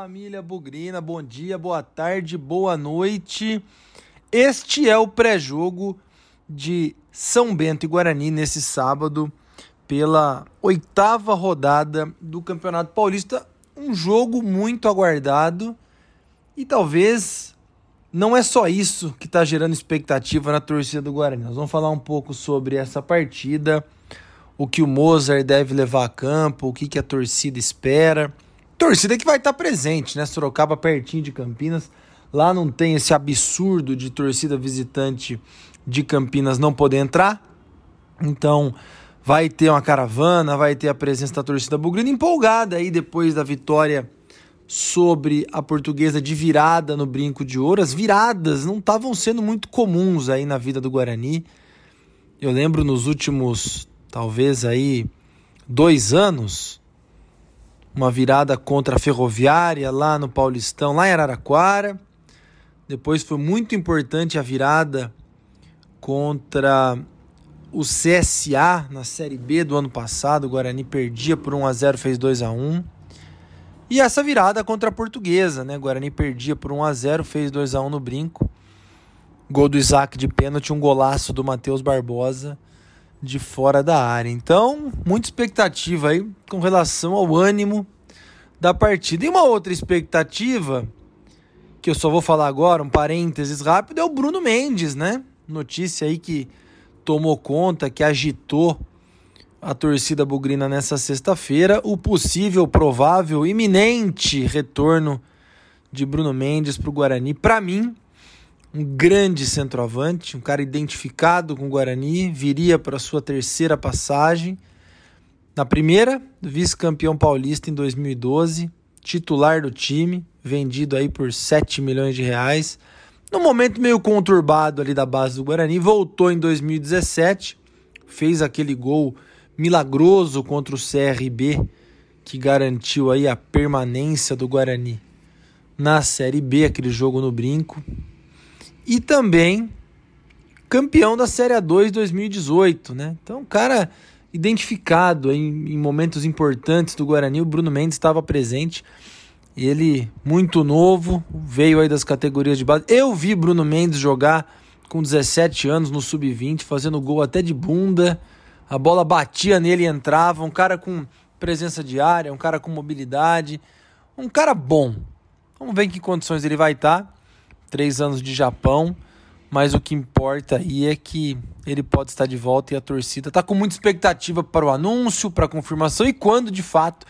família Bugrina, bom dia, boa tarde, boa noite. Este é o pré-jogo de São Bento e Guarani nesse sábado, pela oitava rodada do Campeonato Paulista. Um jogo muito aguardado e talvez não é só isso que está gerando expectativa na torcida do Guarani. Nós vamos falar um pouco sobre essa partida, o que o Mozart deve levar a campo, o que, que a torcida espera. Torcida que vai estar presente, né? Sorocaba pertinho de Campinas. Lá não tem esse absurdo de torcida visitante de Campinas não poder entrar. Então, vai ter uma caravana, vai ter a presença da torcida bugrina empolgada aí depois da vitória sobre a portuguesa de virada no Brinco de Ouro. As viradas não estavam sendo muito comuns aí na vida do Guarani. Eu lembro nos últimos, talvez aí, dois anos, uma virada contra a Ferroviária lá no Paulistão, lá em Araraquara. Depois foi muito importante a virada contra o CSA na Série B do ano passado. O Guarani perdia por 1 a 0, fez 2 a 1. E essa virada contra a Portuguesa, né? O Guarani perdia por 1 a 0, fez 2 a 1 no brinco. Gol do Isaac de pênalti, um golaço do Matheus Barbosa de fora da área. Então, muita expectativa aí com relação ao ânimo da partida. E uma outra expectativa, que eu só vou falar agora, um parênteses rápido, é o Bruno Mendes, né? Notícia aí que tomou conta, que agitou a torcida bugrina nessa sexta-feira, o possível, provável, iminente retorno de Bruno Mendes para o Guarani. Para mim, um grande centroavante, um cara identificado com o Guarani, viria para sua terceira passagem. Na primeira, vice-campeão paulista em 2012, titular do time, vendido aí por 7 milhões de reais. No momento meio conturbado ali da base do Guarani, voltou em 2017, fez aquele gol milagroso contra o CRB que garantiu aí a permanência do Guarani na Série B, aquele jogo no brinco e também campeão da Série A2 2018, né? Então, cara identificado em, em momentos importantes do Guarani, o Bruno Mendes estava presente. Ele muito novo, veio aí das categorias de base. Eu vi Bruno Mendes jogar com 17 anos no sub-20, fazendo gol até de bunda. A bola batia nele e entrava, um cara com presença de área, um cara com mobilidade, um cara bom. Vamos ver em que condições ele vai estar. Tá três anos de Japão, mas o que importa aí é que ele pode estar de volta e a torcida está com muita expectativa para o anúncio, para a confirmação e quando de fato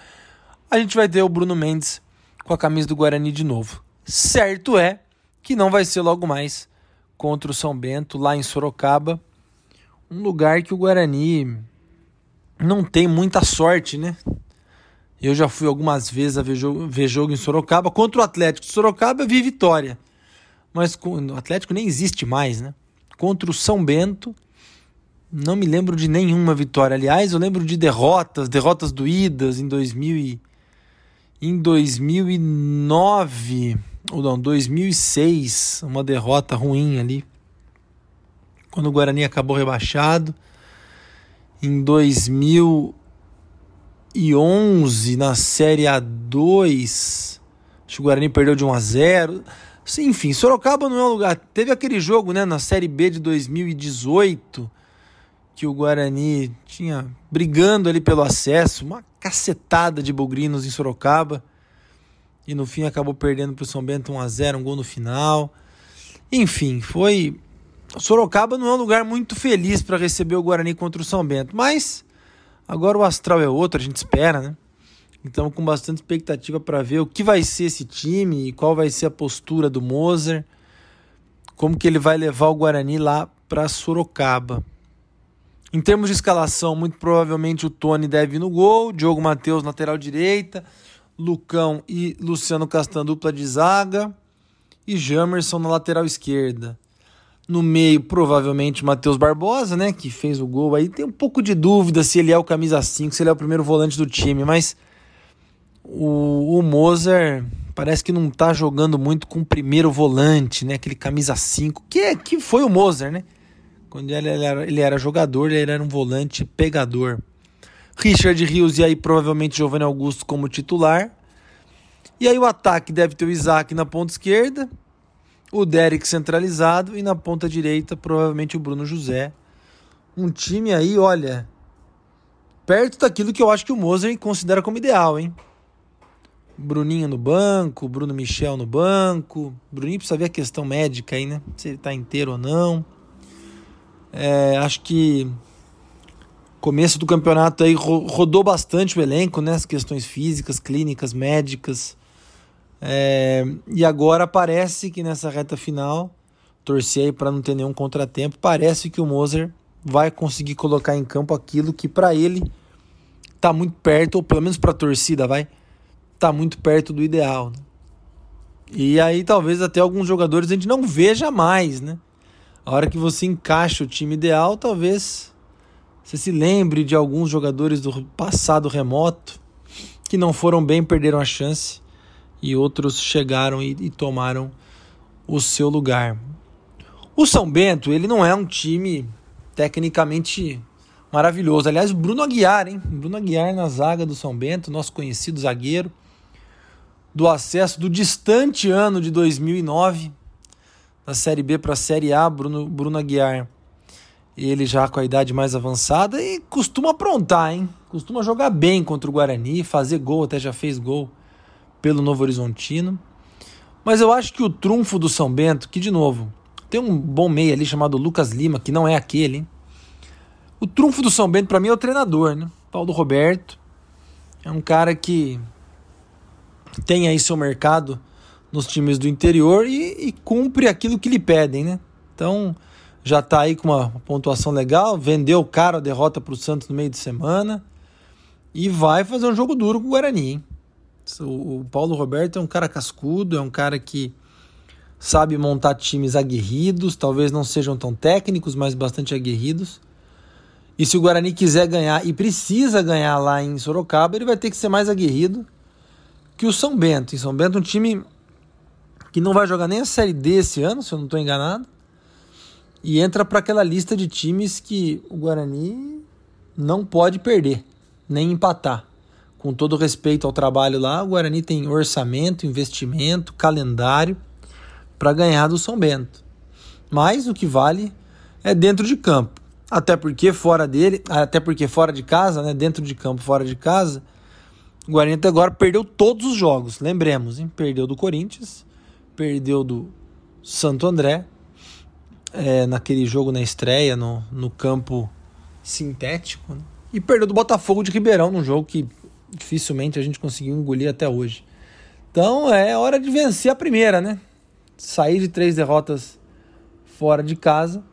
a gente vai ter o Bruno Mendes com a camisa do Guarani de novo. Certo é que não vai ser logo mais contra o São Bento lá em Sorocaba, um lugar que o Guarani não tem muita sorte, né? Eu já fui algumas vezes a ver jogo, ver jogo em Sorocaba. Contra o Atlético de Sorocaba, eu vi vitória mas o Atlético nem existe mais, né? Contra o São Bento, não me lembro de nenhuma vitória. Aliás, eu lembro de derrotas, derrotas doídas em 2000 e, em 2009 ou não, 2006, uma derrota ruim ali. Quando o Guarani acabou rebaixado. Em 2011, na Série A2, acho que o Guarani perdeu de 1 a 0. Enfim, Sorocaba não é um lugar. Teve aquele jogo né, na Série B de 2018 que o Guarani tinha brigando ali pelo acesso, uma cacetada de bugrinos em Sorocaba. E no fim acabou perdendo para o São Bento 1 a 0 um gol no final. Enfim, foi. Sorocaba não é um lugar muito feliz para receber o Guarani contra o São Bento, mas agora o astral é outro, a gente espera, né? Então, com bastante expectativa para ver o que vai ser esse time e qual vai ser a postura do Moser, como que ele vai levar o Guarani lá para Sorocaba. Em termos de escalação, muito provavelmente o Tony deve ir no gol, Diogo Matheus lateral direita, Lucão e Luciano Castan dupla de zaga e Jamerson na lateral esquerda. No meio, provavelmente, Matheus Barbosa, né? Que fez o gol aí. Tem um pouco de dúvida se ele é o camisa 5, se ele é o primeiro volante do time, mas o, o Moser parece que não tá jogando muito com o primeiro volante, né? Aquele camisa 5, que, é, que foi o Moser, né? Quando ele era, ele era jogador, ele era um volante pegador. Richard Rios e aí provavelmente Giovanni Augusto como titular. E aí o ataque deve ter o Isaac na ponta esquerda, o Derek centralizado e na ponta direita provavelmente o Bruno José. Um time aí, olha, perto daquilo que eu acho que o Moser considera como ideal, hein? Bruninho no banco, Bruno Michel no banco. Bruninho precisa ver a questão médica aí, né? Se ele tá inteiro ou não. É, acho que começo do campeonato aí rodou bastante o elenco, né? As questões físicas, clínicas, médicas. É, e agora parece que nessa reta final, torcer aí para não ter nenhum contratempo, parece que o Moser vai conseguir colocar em campo aquilo que para ele tá muito perto, ou pelo menos para a torcida, vai tá muito perto do ideal. Né? E aí talvez até alguns jogadores a gente não veja mais, né? A hora que você encaixa o time ideal, talvez você se lembre de alguns jogadores do passado remoto que não foram bem, perderam a chance e outros chegaram e, e tomaram o seu lugar. O São Bento, ele não é um time tecnicamente maravilhoso. Aliás, Bruno Aguiar, hein? Bruno Aguiar na zaga do São Bento, nosso conhecido zagueiro do acesso do distante ano de 2009, da Série B para a Série A, Bruno, Bruno Aguiar. Ele já com a idade mais avançada e costuma aprontar, hein? Costuma jogar bem contra o Guarani, fazer gol, até já fez gol pelo Novo Horizontino. Mas eu acho que o trunfo do São Bento, que de novo, tem um bom meio ali chamado Lucas Lima, que não é aquele, hein? O trunfo do São Bento para mim é o treinador, né? Paulo Roberto. É um cara que tem aí seu mercado nos times do interior e, e cumpre aquilo que lhe pedem, né? Então já está aí com uma pontuação legal, vendeu caro a derrota para o Santos no meio de semana e vai fazer um jogo duro com o Guarani. Hein? O, o Paulo Roberto é um cara cascudo, é um cara que sabe montar times aguerridos, talvez não sejam tão técnicos, mas bastante aguerridos. E se o Guarani quiser ganhar e precisa ganhar lá em Sorocaba, ele vai ter que ser mais aguerrido que o São Bento. Em São Bento, um time que não vai jogar nem a Série D esse ano, se eu não estou enganado, e entra para aquela lista de times que o Guarani não pode perder, nem empatar. Com todo respeito ao trabalho lá, o Guarani tem orçamento, investimento, calendário para ganhar do São Bento. Mas o que vale é dentro de campo. Até porque fora dele, até porque fora de casa, né, dentro de campo, fora de casa, o Guarani até agora perdeu todos os jogos, lembremos, hein? Perdeu do Corinthians, perdeu do Santo André, é, naquele jogo na estreia, no, no campo sintético, né? e perdeu do Botafogo de Ribeirão, num jogo que dificilmente a gente conseguiu engolir até hoje. Então é hora de vencer a primeira, né? Sair de três derrotas fora de casa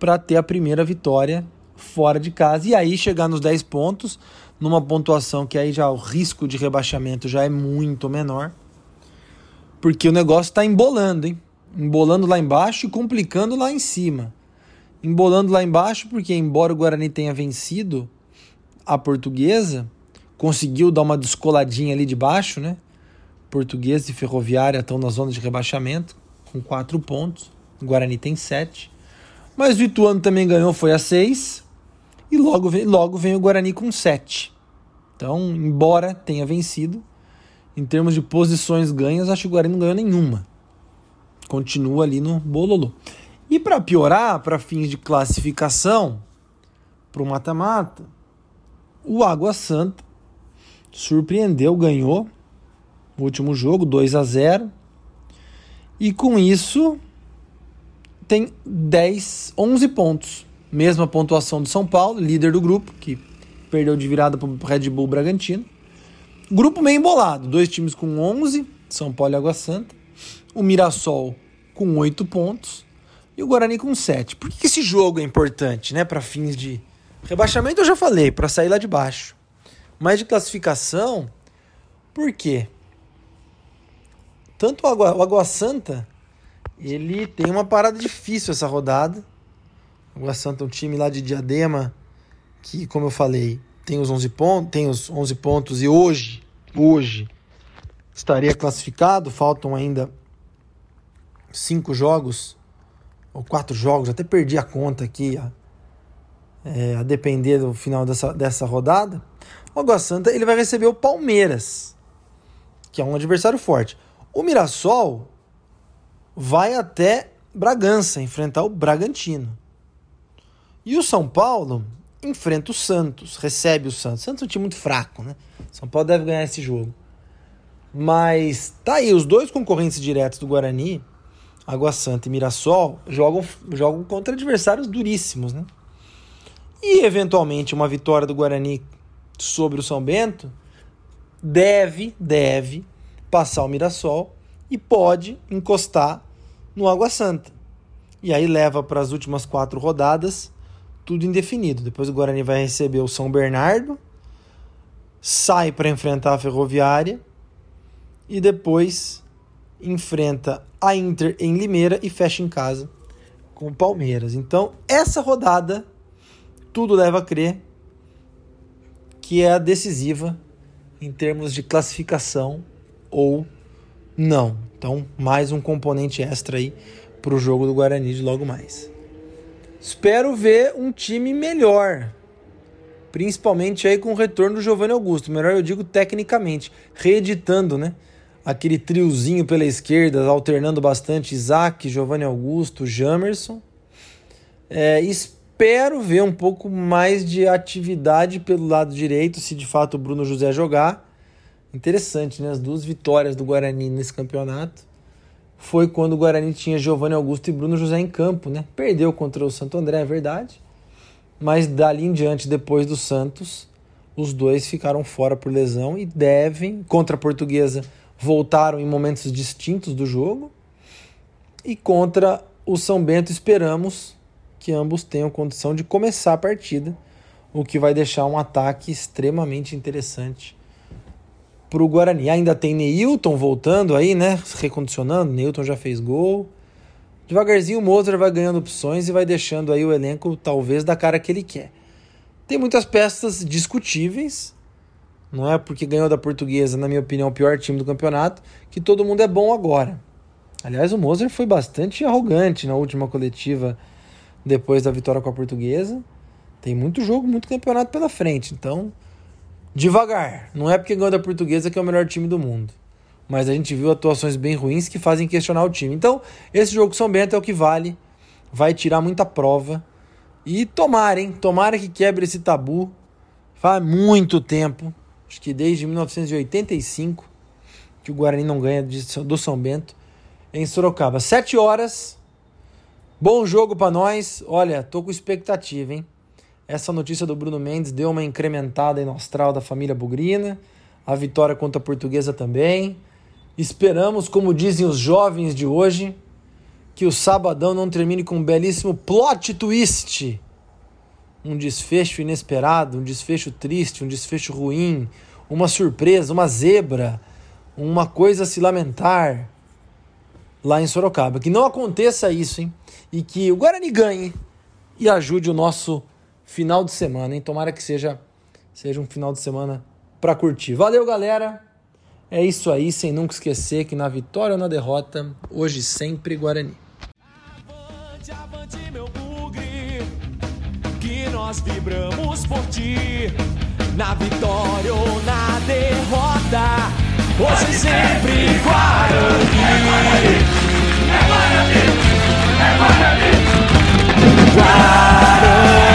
para ter a primeira vitória fora de casa e aí chegar nos 10 pontos numa pontuação que aí já o risco de rebaixamento já é muito menor. Porque o negócio está embolando, hein? Embolando lá embaixo e complicando lá em cima. Embolando lá embaixo porque, embora o Guarani tenha vencido a portuguesa, conseguiu dar uma descoladinha ali de baixo, né? Portuguesa e Ferroviária estão na zona de rebaixamento, com quatro pontos. O Guarani tem sete. Mas o Ituano também ganhou, foi a seis. E logo vem, logo vem o Guarani com 7. Então, embora tenha vencido, em termos de posições ganhas, acho que o Guarani não ganhou nenhuma. Continua ali no bololô. E para piorar, para fins de classificação, para o mata-mata, o Água Santa surpreendeu, ganhou o último jogo, 2 a 0 E com isso tem 10, 11 pontos. Mesma pontuação do São Paulo, líder do grupo, que perdeu de virada para o Red Bull Bragantino. Grupo meio embolado, dois times com 11, São Paulo e Água Santa. O Mirassol com 8 pontos e o Guarani com 7. Por que esse jogo é importante, né, para fins de rebaixamento? Eu já falei, para sair lá de baixo. Mas de classificação, por quê? Tanto o Água, o Água Santa, ele tem uma parada difícil essa rodada Água Santa é um time lá de Diadema que, como eu falei, tem os 11 pontos, tem os 11 pontos e hoje, hoje estaria classificado, faltam ainda cinco jogos ou quatro jogos, até perdi a conta aqui, a, é, a depender do final dessa, dessa rodada. O Água Santa ele vai receber o Palmeiras que é um adversário forte. O Mirassol vai até Bragança enfrentar o Bragantino. E o São Paulo enfrenta o Santos, recebe o Santos. O Santos é um time muito fraco, né? São Paulo deve ganhar esse jogo. Mas tá aí, os dois concorrentes diretos do Guarani, Água Santa e Mirassol, jogam, jogam contra adversários duríssimos, né? E eventualmente uma vitória do Guarani sobre o São Bento deve, deve passar o Mirassol e pode encostar no Água Santa. E aí leva para as últimas quatro rodadas tudo indefinido. Depois o Guarani vai receber o São Bernardo, sai para enfrentar a Ferroviária e depois enfrenta a Inter em Limeira e fecha em casa com o Palmeiras. Então, essa rodada tudo leva a crer que é a decisiva em termos de classificação ou não. Então, mais um componente extra aí para o jogo do Guarani de logo mais. Espero ver um time melhor, principalmente aí com o retorno do Giovanni Augusto. Melhor eu digo tecnicamente, reeditando, né? Aquele triozinho pela esquerda, alternando bastante Isaac, Giovanni Augusto, Jamerson. É, espero ver um pouco mais de atividade pelo lado direito, se de fato o Bruno José jogar. Interessante, né? As duas vitórias do Guarani nesse campeonato foi quando o Guarani tinha Giovanni Augusto e Bruno José em campo, né? Perdeu contra o Santo André, é verdade. Mas dali em diante, depois do Santos, os dois ficaram fora por lesão e devem, contra a Portuguesa, voltaram em momentos distintos do jogo. E contra o São Bento, esperamos que ambos tenham condição de começar a partida, o que vai deixar um ataque extremamente interessante para o Guarani. Ainda tem Neilton voltando aí, né? Recondicionando. Neilton já fez gol. Devagarzinho o Mozart vai ganhando opções e vai deixando aí o elenco talvez da cara que ele quer. Tem muitas peças discutíveis. Não é porque ganhou da portuguesa, na minha opinião, o pior time do campeonato, que todo mundo é bom agora. Aliás, o Mozart foi bastante arrogante na última coletiva depois da vitória com a portuguesa. Tem muito jogo, muito campeonato pela frente. Então, Devagar. Não é porque ganhou da portuguesa que é o melhor time do mundo. Mas a gente viu atuações bem ruins que fazem questionar o time. Então, esse jogo São Bento é o que vale. Vai tirar muita prova. E tomara, hein? Tomara que quebre esse tabu. Faz muito tempo. Acho que desde 1985 que o Guarani não ganha do São Bento em Sorocaba. Sete horas. Bom jogo para nós. Olha, tô com expectativa, hein? Essa notícia do Bruno Mendes deu uma incrementada no astral da família Bugrina. A vitória contra a Portuguesa também. Esperamos, como dizem os jovens de hoje, que o sabadão não termine com um belíssimo plot twist. Um desfecho inesperado, um desfecho triste, um desfecho ruim, uma surpresa, uma zebra, uma coisa a se lamentar lá em Sorocaba. Que não aconteça isso, hein? E que o Guarani ganhe e ajude o nosso final de semana, hein? Tomara que seja, seja um final de semana para curtir. Valeu, galera! É isso aí, sem nunca esquecer que na vitória ou na derrota, hoje sempre Guarani. Avante, avante, meu bugre, que nós vibramos por ti. Na vitória ou na derrota, hoje sempre Guarani. É Guarani, é Guarani, é Guarani. Guarani.